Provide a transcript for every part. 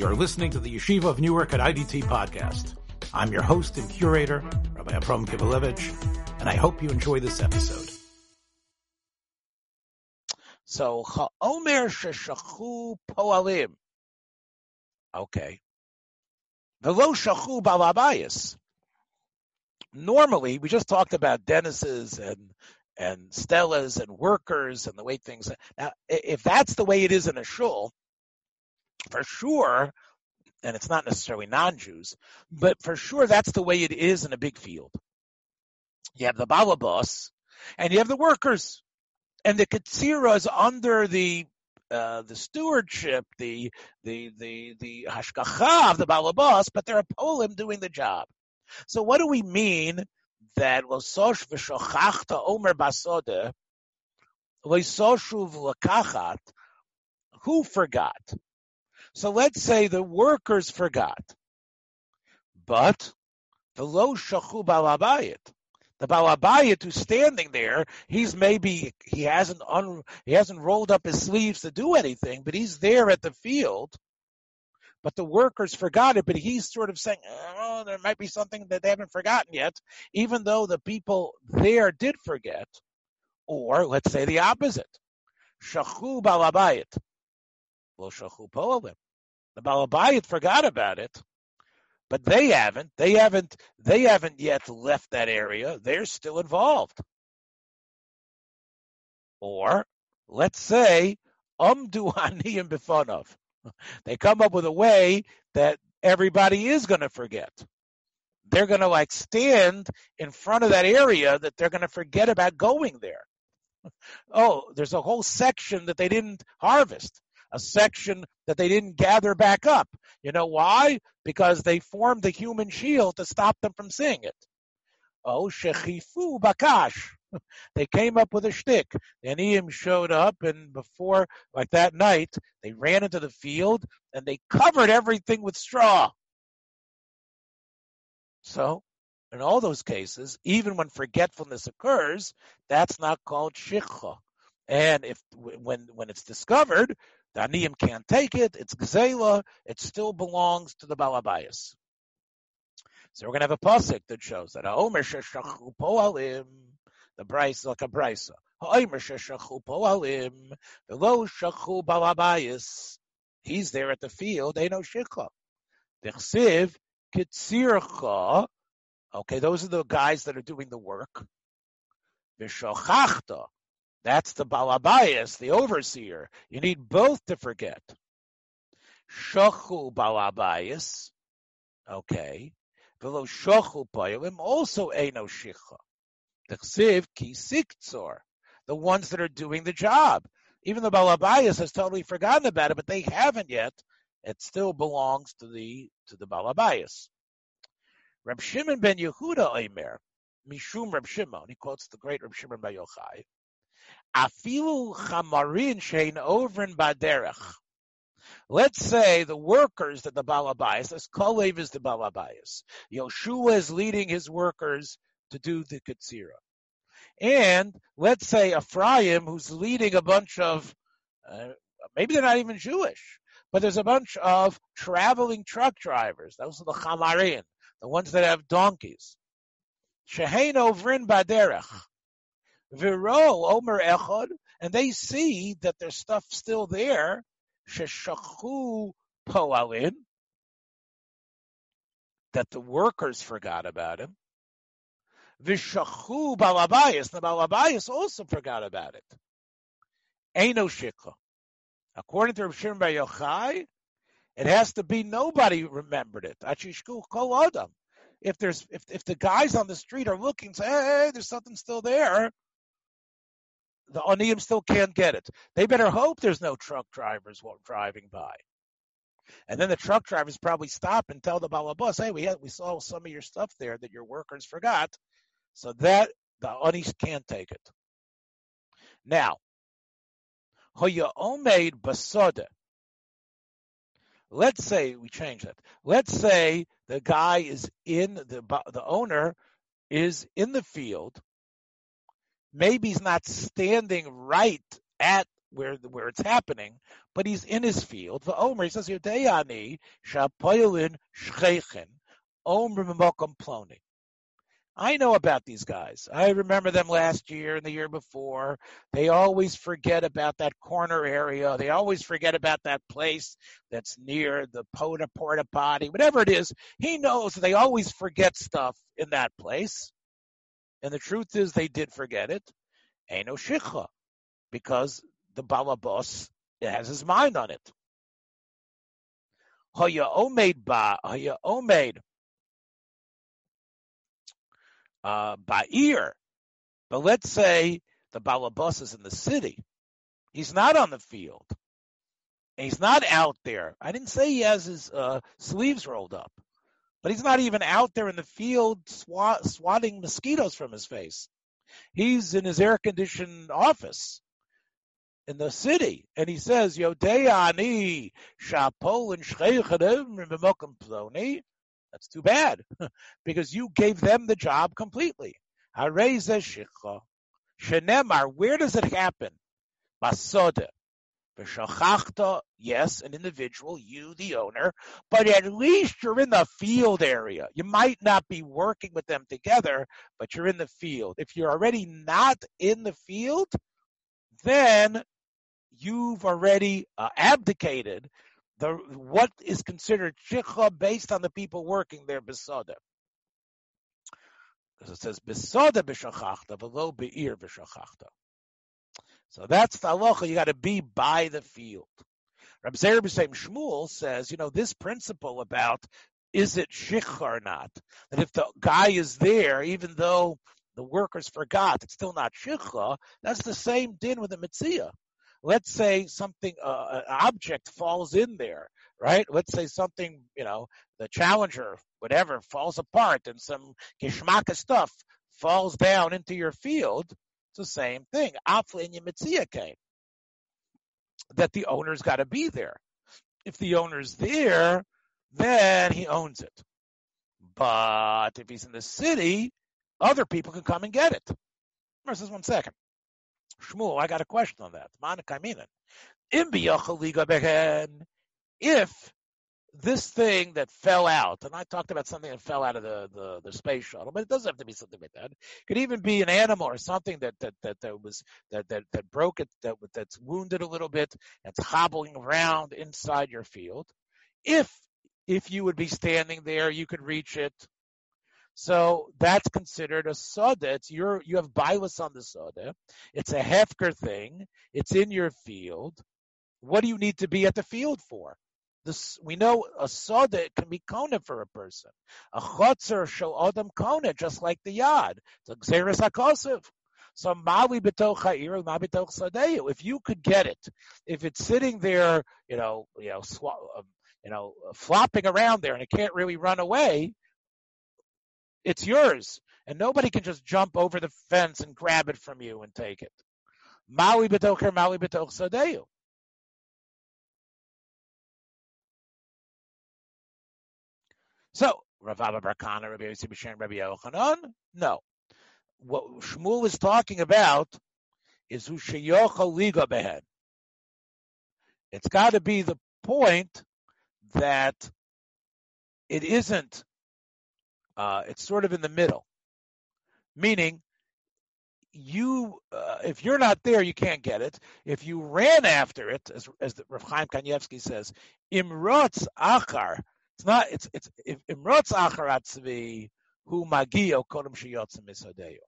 You're listening to the Yeshiva of Newark at IDT podcast. I'm your host and curator, Rabbi Abram Kibalevich, and I hope you enjoy this episode. So, Omer sheshachu poalim. Okay. Velo shachu balabayas. Normally, we just talked about dentists and and stellas and workers and the way things. Now, if that's the way it is in a shul, for sure, and it's not necessarily non-Jews, but for sure that's the way it is in a big field. You have the balabas, and you have the workers, and the katsira is under the uh, the stewardship, the the the the hashgacha of the balabas, but they're a polim doing the job. So what do we mean that lososh v'shochachta omer basode loisoshuv lakachat? Who forgot? So let's say the workers forgot, but the lo shachu balabayit. The balabayit who's standing there, he's maybe he hasn't un, he hasn't rolled up his sleeves to do anything, but he's there at the field. But the workers forgot it, but he's sort of saying, oh, there might be something that they haven't forgotten yet, even though the people there did forget. Or let's say the opposite. Shachu balabayit. The balabayit forgot about it, but they haven't. They haven't. They haven't yet left that area. They're still involved. Or let's say umdu aniyim bifanov. They come up with a way that everybody is going to forget. They're going to like stand in front of that area that they're going to forget about going there. Oh, there's a whole section that they didn't harvest, a section that they didn't gather back up. You know why? Because they formed the human shield to stop them from seeing it. Oh, shechifu bakash. They came up with a shtick. The Aniyim showed up, and before, like that night, they ran into the field and they covered everything with straw. So, in all those cases, even when forgetfulness occurs, that's not called shikha. And if when when it's discovered, the Aniyim can't take it. It's gzela. It still belongs to the balabayas. So we're going to have a pasuk that shows that Omer sheshachu poalim the Bryce like a Brysa. He's there at the field. They know shikha. Dichsiv kitzircha. Okay, those are the guys that are doing the work. V'shochachta. That's the balabayas, the overseer. You need both to forget. Shochu balabayas. Okay. Velo shochu payalim also eno shikha. The chsiv ki siktzor, the ones that are doing the job. Even the Balabayas has totally forgotten about it, but they haven't yet. It still belongs to the to the Balabayas. Reb Shimon ben Yehuda Omer, Mishum Reb Shimon, he quotes the great Reb Shimon ben Yochai, Afilu chamarin shein ovrin baderech. Let's say the workers that the Balabayas, this Kolev is the Balabayas. Yoshua is leading his workers to do the Katsira. And let's say Ephraim, who's leading a bunch of, uh, maybe they're not even Jewish, but there's a bunch of traveling truck drivers. Those are the Chamarin, the ones that have donkeys. Shehein ovrin baderech. Viro omer echad, and they see that there's stuff still there. Sheshachu poalin, that the workers forgot about him. Vishachu balabayas. The balabayas also forgot about it. Eino shikha. According to Rav Shimon Bar Yochai, it has to be nobody remembered it. Achishku kol adam. If there's if if the guys on the street are looking, say, hey, there's something still there. The Oniyim still can't get it. They better hope there's no truck drivers driving by. And then the truck drivers probably stop and tell the balabas, hey, we had, we saw some of your stuff there that your workers forgot. So that the Anis can't take it. Now, Hoya Omeid Basada. Let's say we change that. Let's say the guy is in the the owner is in the field. Maybe he's not standing right at where where it's happening, but he's in his field. The Omer he says Yodeyani Shapoilin Shchechen Omer Memokom Ploni. I know about these guys. I remember them last year and the year before. They always forget about that corner area. They always forget about that place that's near the porta porta potty, whatever it is. He knows they always forget stuff in that place. And the truth is they did forget it. Ain't no shikha. Because the balabos has his mind on it. Haya omed ba, haya omed uh, Ba'ir. But let's say the Balabas is in the city. He's not on the field. he's not out there. I didn't say he has his uh, sleeves rolled up, but he's not even out there in the field swat, swatting mosquitoes from his face. He's in his air conditioned office in the city, and he says, Yodeani Shapol and Ploni. That's too bad because you gave them the job completely. Hareza Shikha. Shenemar, where does it happen? Basoda. Yes, an individual, you, the owner, but at least you're in the field area. You might not be working with them together, but you're in the field. If you're already not in the field, then you've already uh, abdicated the what is considered shikha based on the people working there besada. Because it says besada b'shachachta, below be'ir b'shachachta. So that's the halacha. You got to be by the field. Reb Zeir B'Seim Shmuel says, you know, this principle about is it shikha or not? That if the guy is there, even though the workers forgot, it's still not shikha. That's the same din with the mitzvah let's say something, uh, an object falls in there, right? Let's say something, you know, the Challenger, whatever, falls apart and some kishmaka stuff falls down into your field. It's the same thing. Afla in your came. That the owner's got to be there. If the owner's there, then he owns it. But if he's in the city, other people can come and get it. Versus one second. Shmuel, I got a question on that. Monica, I mean it. If this thing that fell out, and I talked about something that fell out of the, the, the, space shuttle, but it doesn't have to be something like that. It could even be an animal or something that that that, that was that, that that broke it, that that's wounded a little bit, that's hobbling around inside your field. If if you would be standing there, you could reach it. So that's considered a soda. It's your you have bilus on the soda. It's a hefker thing. It's in your field. What do you need to be at the field for? We know a soda can be kona for a person. A chotzer shall adam kona, just like the yad. It's a. So mawi betoch ha'ir, mawi betoch. If you could get it, if it's sitting there, you know, you know, sw- um, you know, flopping around there and it can't really run away, it's yours. And nobody can just jump over the fence and grab it from you and take it. Betoch. So, Rav Abba Barkana, Rabbi Yossi B'Shem, Rabbi Yochanan? No. What Shmuel is talking about is who sheyocha liga behen. It's got to be the point that it isn't uh, it's sort of in the middle, meaning you, uh, if you're not there, you can't get it. If you ran after it, as as the, Rav Chaim Kanievsky says, imrotz achar. It's not. It's it's imrotz achar atzvi hu magio kodem sheyotzim misadeo.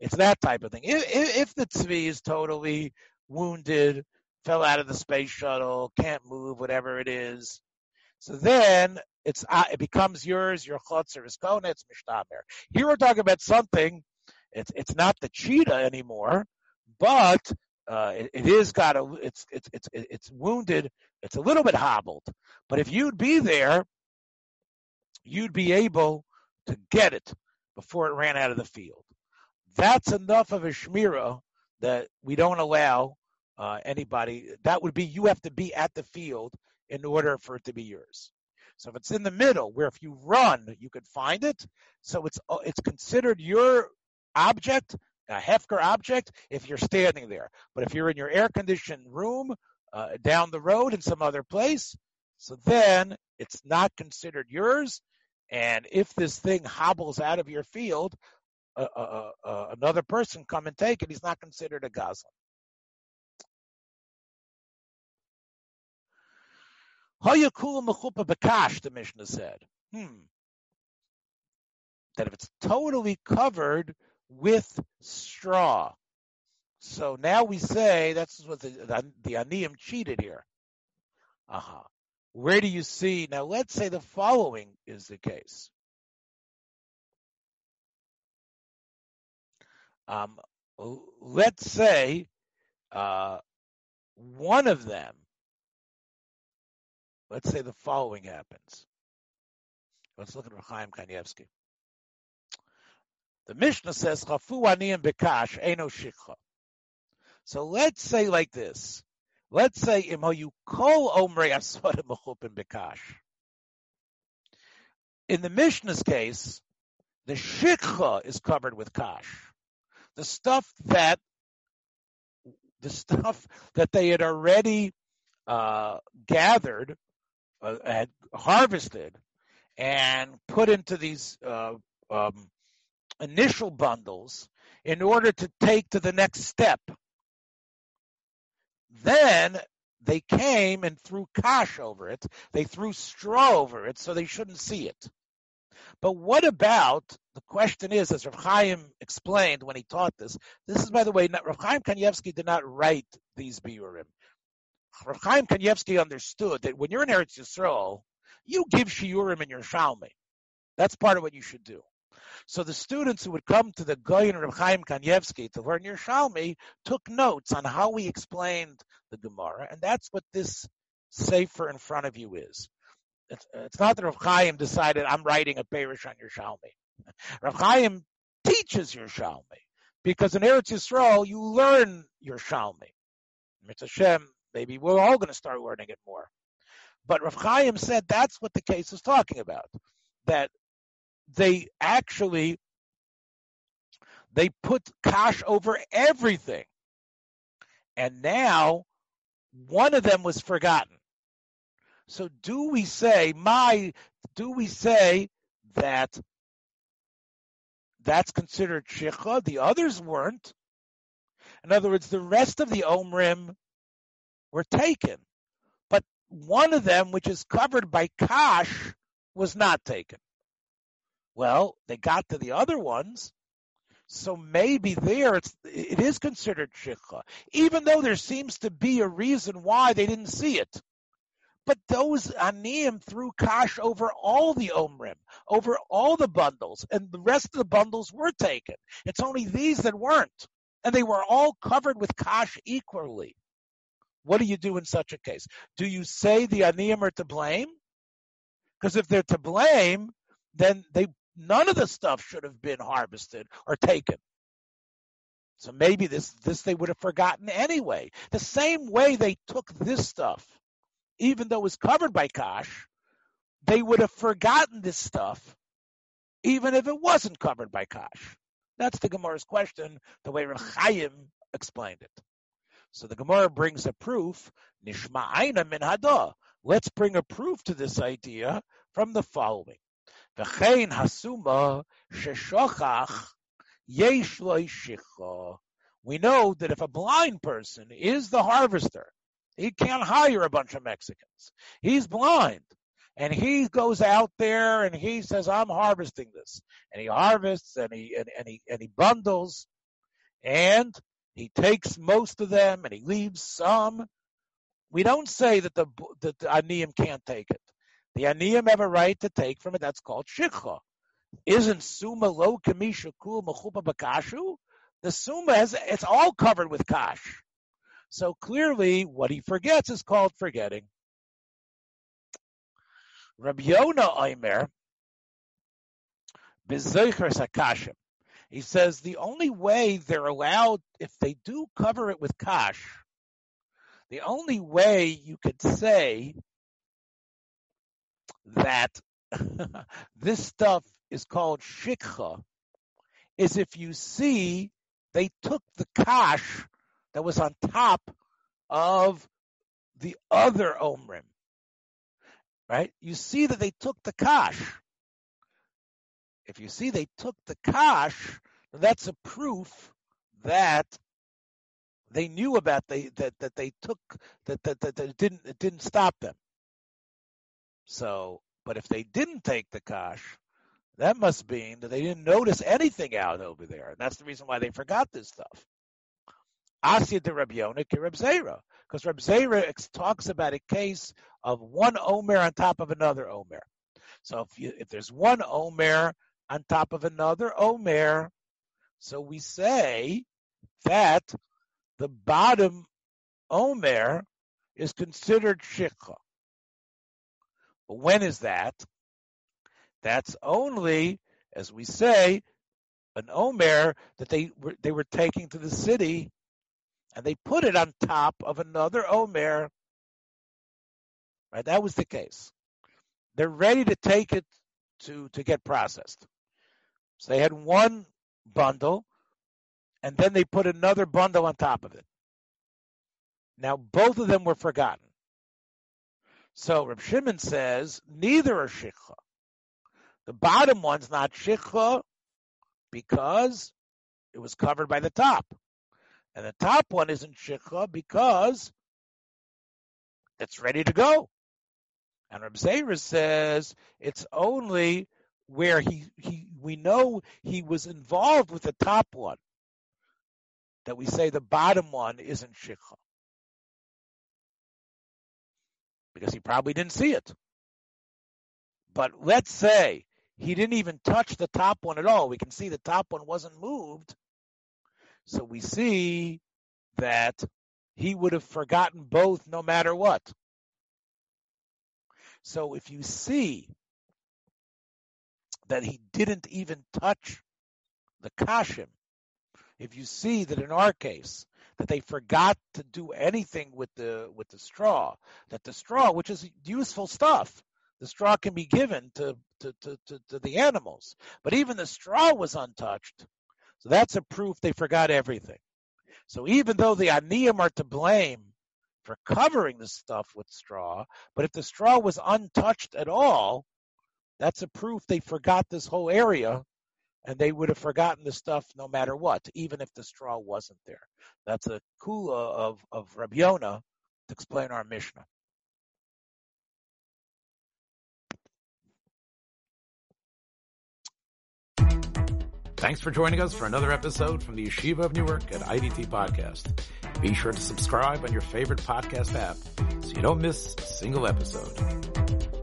It's that type of thing. If, if, if the tzvi is totally wounded, fell out of the space shuttle, can't move, whatever it is, so then it's uh, it becomes yours. Your chotzer is kona. It's mishtamer. Here we're talking about something. It's it's not the cheetah anymore, but uh, it, it is got a it's it's it's it's wounded. It's a little bit hobbled. But if you'd be there, you'd be able to get it before it ran out of the field. That's enough of a shmira that we don't allow uh, anybody. That would be you have to be at the field in order for it to be yours. So if it's in the middle, where if you run, you could find it, so it's uh, it's considered your object a hefker object if you're standing there. But if you're in your air conditioned room uh, down the road in some other place, so then it's not considered yours. And if this thing hobbles out of your field, uh, uh, uh, another person come and take it. He's not considered a goslin. The Mishnah said, hmm, that if it's totally covered with straw. So now we say that's what the, the, the Aniyim cheated here. Uh-huh. Where do you see? Now let's say the following is the case. Um, let's say uh, one of them, let's say the following happens. Let's look at Chaim Kanievsky. The Mishnah says, Chafu aniyim bekash, eno shikha. So let's say like this. Let's say, you kol omrei asvadim mechupin bekash. In the Mishnah's case, the shikha is covered with kash. The stuff that, the stuff that they had already uh, gathered, uh, had harvested, and put into these uh, um, initial bundles in order to take to the next step. Then they came and threw kash over it. They threw straw over it so they shouldn't see it. But what about the question is, as Rav Chaim explained when he taught this, this is by the way, Rav Chaim Kanievsky did not write these biurim. Rav Chaim Kanievsky understood that when you're in Eretz Yisrael, you give shiurim in your shalmi. That's part of what you should do. So the students who would come to the Goyin Reb Chaim Kanievsky to learn Yerushalmi took notes on how we explained the Gemara, and that's what this sefer in front of you is. It's, it's not that Reb Chaim decided I'm writing a Perish on Yerushalmi. Reb Chaim teaches Yerushalmi because in Eretz Yisrael you learn Yerushalmi. Mitzvah Hashem, maybe we're all going to start learning it more. But Rav Chaim said that's what the case is talking about. That they actually they put kash over everything. And now one of them was forgotten. So do we say my do we say that that's considered shikha? The others weren't. In other words, the rest of the omrim were taken, but one of them, which is covered by kash, was not taken. Well, they got to the other ones, so maybe there it's it is considered shikha, even though there seems to be a reason why they didn't see it. But those aniyim threw kash over all the omrim, over all the bundles, and the rest of the bundles were taken. It's only these that weren't, and they were all covered with kash equally. What do you do in such a case? Do you say the aniyim are to blame? Because if they're to blame, then they none of the stuff should have been harvested or taken. So maybe this this they would have forgotten anyway. The same way they took this stuff, even though it was covered by kash, they would have forgotten this stuff, even if it wasn't covered by kash. That's the Gemara's question, the way Reb Chaim explained it. So the Gemara brings a proof, Nishma Aina min Hada. Let's bring a proof to this idea from the following. Yesh We know that if a blind person is the harvester, he can't hire a bunch of Mexicans. He's blind. And he goes out there and he says, I'm harvesting this. And he harvests and he and, and he and he bundles and he takes most of them and he leaves some. We don't say that the that the Aniyim can't take it. The aniyim have a right to take from it. That's called shikha. Isn't suma lo kamisha kul mechupa bakashu? The suma has it's all covered with kash. So clearly, what he forgets is called forgetting. Rabbi Yonah Oimer, Bezoicher Sakashim. He says the only way they're allowed, if they do cover it with kash, the only way you could say that this stuff is called shikha is if you see they took the kash that was on top of the other omrim. Right? You see that they took the kash. If you see they took the kash, that's a proof that they knew about they that that they took that that that, that it didn't it didn't stop them. So, but if they didn't take the kash, that must mean that they didn't notice anything out over there, and that's the reason why they forgot this stuff. Asya de Rabbi Yonah Reb Zera, because Reb Zera talks about a case of one Omer on top of another Omer. So if you, if there's one Omer on top of another Omer, so we say that the bottom Omer is considered Shikha. But when is that? That's only, as we say, an Omer that they were, they were taking to the city and they put it on top of another Omer. Right? That was the case. They're ready to take it to, to get processed. So they had one bundle and then they put another bundle on top of it. Now both of them were forgotten. So Reb Shimon says neither are shikha. The bottom one's not shikha because it was covered by the top. And the top one isn't shikha because it's ready to go. And Reb Zera says it's only where he, he we know he was involved with the top one that we say the bottom one isn't shikha. Because he probably didn't see it. But let's say he didn't even touch the top one at all. We can see the top one wasn't moved. So we see that he would have forgotten both no matter what. So if you see that he didn't even touch the kashim, if you see that in our case that they forgot to do anything with the with the straw, that the straw, which is useful stuff, the straw can be given to to, to, to, to the animals, but even the straw was untouched. So that's a proof they forgot everything. So even though the aniyim are to blame for covering the stuff with straw, but if the straw was untouched at all, that's a proof they forgot this whole area and they would have forgotten the stuff no matter what, even if the straw wasn't there. That's a kula of, of Rabbi Yonah to explain our Mishnah. Thanks for joining us for another episode from the Yeshiva of Newark at IDT Podcast. Be sure to subscribe on your favorite podcast app so you don't miss a single episode.